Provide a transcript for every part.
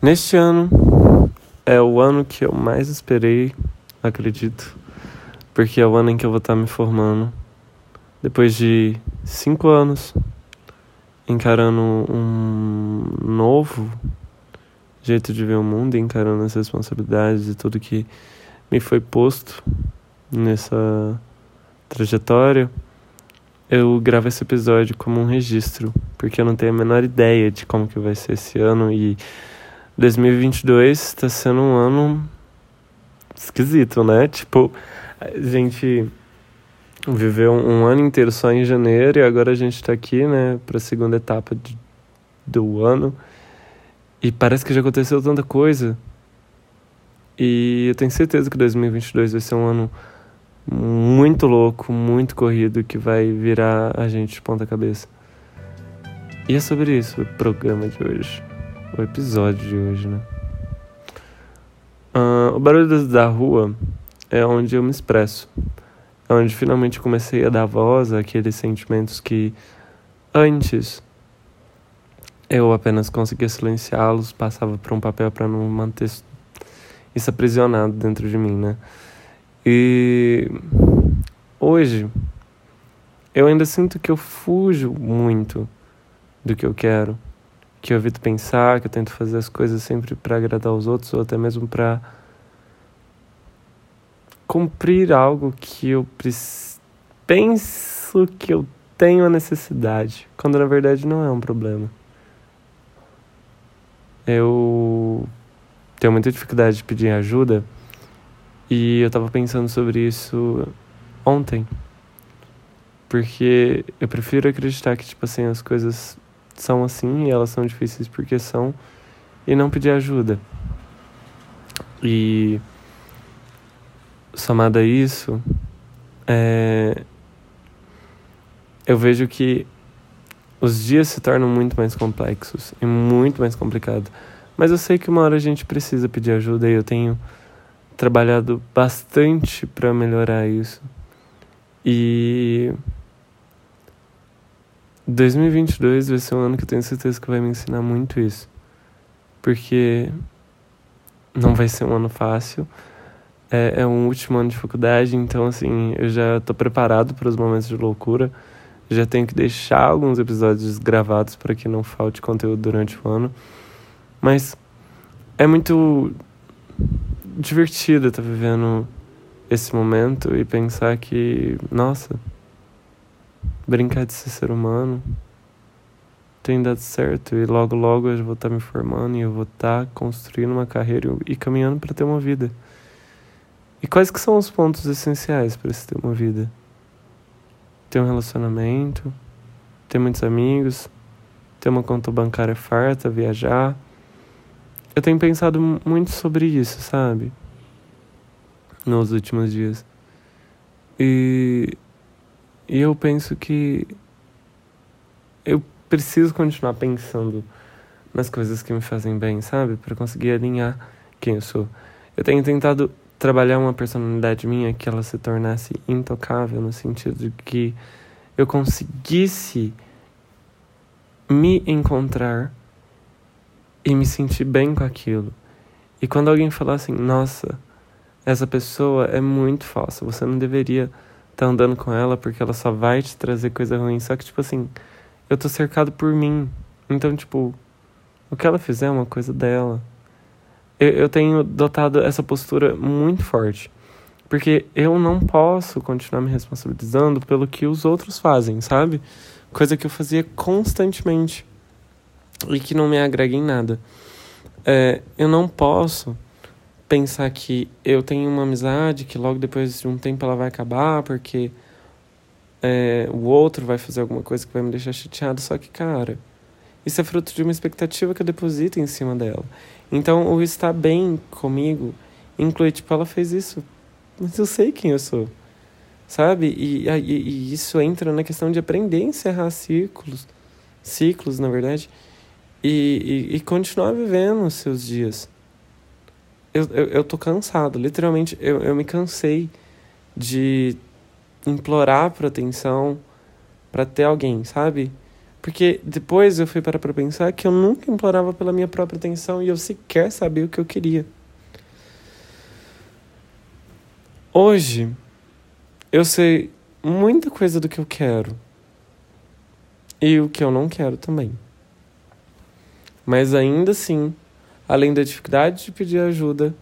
Neste ano é o ano que eu mais esperei, acredito, porque é o ano em que eu vou estar me formando. Depois de cinco anos encarando um novo jeito de ver o mundo, encarando as responsabilidades e tudo que me foi posto nessa trajetória, eu gravo esse episódio como um registro, porque eu não tenho a menor ideia de como que vai ser esse ano e 2022 está sendo um ano esquisito, né? Tipo, a gente viveu um ano inteiro só em janeiro e agora a gente está aqui, né, para a segunda etapa de, do ano. E parece que já aconteceu tanta coisa. E eu tenho certeza que 2022 vai ser um ano muito louco, muito corrido, que vai virar a gente de ponta cabeça. E é sobre isso o programa de hoje. O episódio de hoje, né? Uh, o barulho da rua é onde eu me expresso. É onde finalmente comecei a dar voz àqueles sentimentos que antes eu apenas conseguia silenciá-los, passava por um papel para não manter isso aprisionado dentro de mim, né? E hoje eu ainda sinto que eu fujo muito do que eu quero, que eu evito pensar, que eu tento fazer as coisas sempre para agradar os outros ou até mesmo para cumprir algo que eu penso que eu tenho a necessidade, quando na verdade não é um problema. Eu tenho muita dificuldade de pedir ajuda e eu tava pensando sobre isso ontem. Porque eu prefiro acreditar que, tipo assim, as coisas são assim e elas são difíceis porque são e não pedir ajuda. E somado a isso, é, eu vejo que os dias se tornam muito mais complexos e muito mais complicados. Mas eu sei que uma hora a gente precisa pedir ajuda e eu tenho trabalhado bastante para melhorar isso. E 2022 vai ser um ano que eu tenho certeza que vai me ensinar muito isso. Porque não vai ser um ano fácil. É, é um último ano de faculdade, então assim, eu já estou preparado para os momentos de loucura já tenho que deixar alguns episódios gravados para que não falte conteúdo durante o ano. Mas é muito divertido estar tá vivendo esse momento e pensar que, nossa, brincar de ser ser humano tem dado certo e logo logo eu vou estar tá me formando e eu vou estar tá construindo uma carreira e caminhando para ter uma vida. E quais que são os pontos essenciais para se ter uma vida? ter um relacionamento, ter muitos amigos, ter uma conta bancária farta, viajar. Eu tenho pensado muito sobre isso, sabe? Nos últimos dias. E, e eu penso que eu preciso continuar pensando nas coisas que me fazem bem, sabe? Para conseguir alinhar quem eu sou. Eu tenho tentado trabalhar uma personalidade minha que ela se tornasse intocável no sentido de que eu conseguisse me encontrar e me sentir bem com aquilo. E quando alguém falar assim, nossa, essa pessoa é muito falsa, você não deveria tá andando com ela porque ela só vai te trazer coisa ruim. Só que, tipo assim, eu tô cercado por mim. Então, tipo, o que ela fizer é uma coisa dela eu, eu tenho dotado essa postura muito forte. Porque eu não posso continuar me responsabilizando pelo que os outros fazem, sabe? Coisa que eu fazia constantemente e que não me agrega em nada. É, eu não posso pensar que eu tenho uma amizade que logo depois de um tempo ela vai acabar porque é, o outro vai fazer alguma coisa que vai me deixar chateado. Só que, cara, isso é fruto de uma expectativa que eu deposito em cima dela. Então, o estar bem comigo inclui, tipo, ela fez isso, mas eu sei quem eu sou, sabe? E, e, e isso entra na questão de aprender a encerrar ciclos, ciclos, na verdade, e, e, e continuar vivendo os seus dias. Eu, eu, eu tô cansado, literalmente, eu, eu me cansei de implorar por atenção para ter alguém, sabe? Porque depois eu fui para pra pensar que eu nunca implorava pela minha própria atenção e eu sequer sabia o que eu queria. Hoje, eu sei muita coisa do que eu quero e o que eu não quero também. Mas ainda assim, além da dificuldade de pedir ajuda,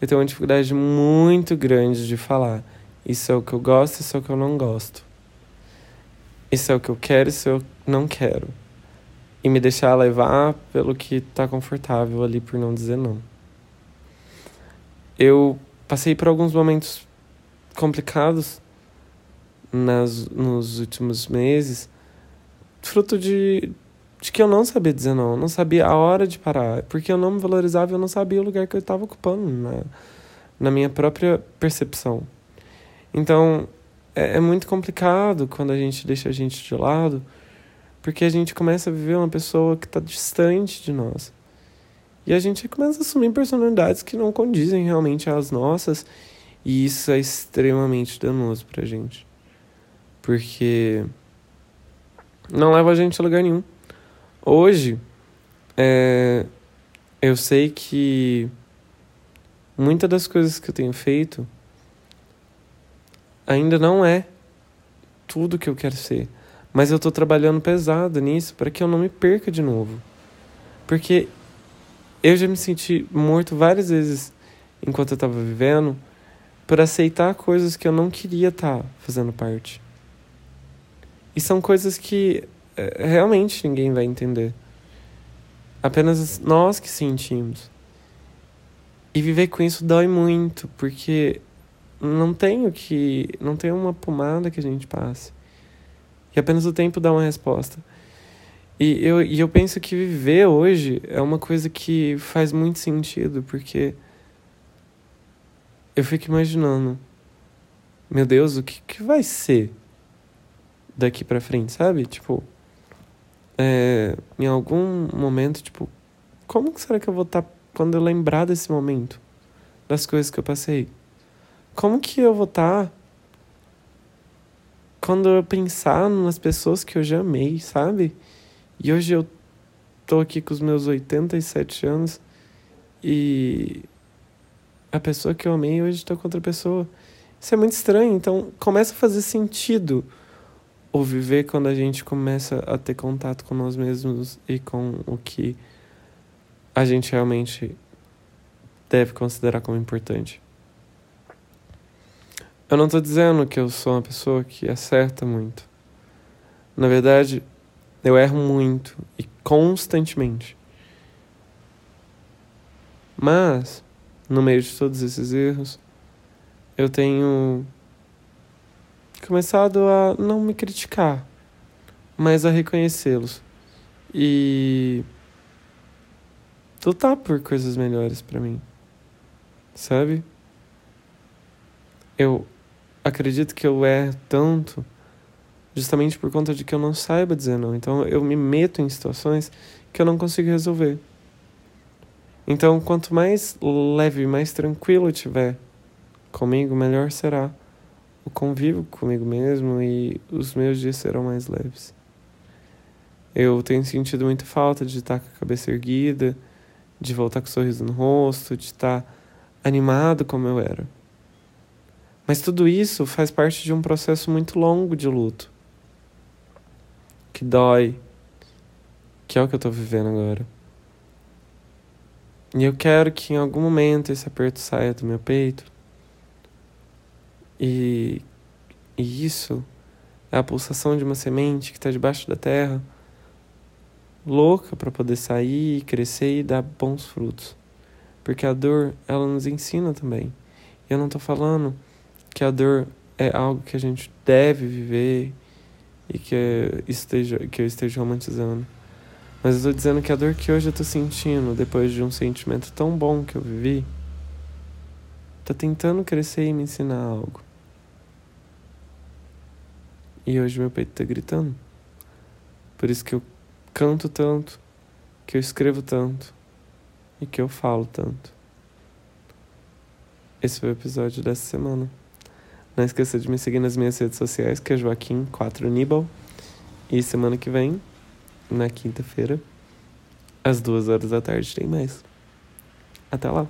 eu tenho uma dificuldade muito grande de falar. Isso é o que eu gosto, isso é o que eu não gosto. Isso é o que eu quero, isso eu não quero. E me deixar levar pelo que tá confortável ali por não dizer não. Eu passei por alguns momentos complicados nas, nos últimos meses, fruto de, de que eu não sabia dizer não, eu não sabia a hora de parar, porque eu não me valorizava, eu não sabia o lugar que eu estava ocupando na, na minha própria percepção. Então, é, é muito complicado quando a gente deixa a gente de lado, porque a gente começa a viver uma pessoa que está distante de nós. E a gente começa a assumir personalidades que não condizem realmente às nossas, e isso é extremamente danoso pra gente. Porque não leva a gente a lugar nenhum. Hoje, é, eu sei que muitas das coisas que eu tenho feito ainda não é tudo que eu quero ser. Mas eu estou trabalhando pesado nisso para que eu não me perca de novo. Porque eu já me senti morto várias vezes enquanto eu estava vivendo por aceitar coisas que eu não queria estar tá fazendo parte. E são coisas que realmente ninguém vai entender. Apenas nós que sentimos. E viver com isso dói muito, porque não tem o que. não tem uma pomada que a gente passe. E apenas o tempo dá uma resposta. E eu, e eu penso que viver hoje é uma coisa que faz muito sentido, porque eu fico imaginando, meu Deus, o que, que vai ser daqui pra frente, sabe? Tipo, é, em algum momento, tipo, como que será que eu vou estar tá quando eu lembrar desse momento? Das coisas que eu passei? Como que eu vou estar tá quando eu pensar nas pessoas que eu já amei, sabe? E hoje eu tô aqui com os meus 87 anos e a pessoa que eu amei hoje está com outra pessoa. Isso é muito estranho. Então começa a fazer sentido o viver quando a gente começa a ter contato com nós mesmos e com o que a gente realmente deve considerar como importante. Eu não estou dizendo que eu sou uma pessoa que acerta muito. Na verdade, eu erro muito e constantemente. Mas, no meio de todos esses erros, eu tenho começado a não me criticar, mas a reconhecê-los e lutar por coisas melhores para mim. Sabe? Eu acredito que eu erro tanto justamente por conta de que eu não saiba dizer não. Então eu me meto em situações que eu não consigo resolver. Então, quanto mais leve, mais tranquilo eu tiver comigo, melhor será o convívio comigo mesmo e os meus dias serão mais leves. Eu tenho sentido muita falta de estar com a cabeça erguida, de voltar com um sorriso no rosto, de estar animado como eu era. Mas tudo isso faz parte de um processo muito longo de luto. Que dói. Que é o que eu estou vivendo agora. E eu quero que em algum momento esse aperto saia do meu peito. E, e isso é a pulsação de uma semente que está debaixo da terra, louca para poder sair, crescer e dar bons frutos. Porque a dor, ela nos ensina também. Eu não estou falando que a dor é algo que a gente deve viver e que, esteja, que eu esteja romantizando. Mas eu estou dizendo que a dor que hoje eu estou sentindo, depois de um sentimento tão bom que eu vivi, está tentando crescer e me ensinar algo. E hoje meu peito está gritando. Por isso que eu canto tanto, que eu escrevo tanto e que eu falo tanto. Esse foi o episódio dessa semana. Não esqueça de me seguir nas minhas redes sociais, que é Joaquim4Nibal. E semana que vem na quinta-feira, às duas horas da tarde, tem mais. Até lá!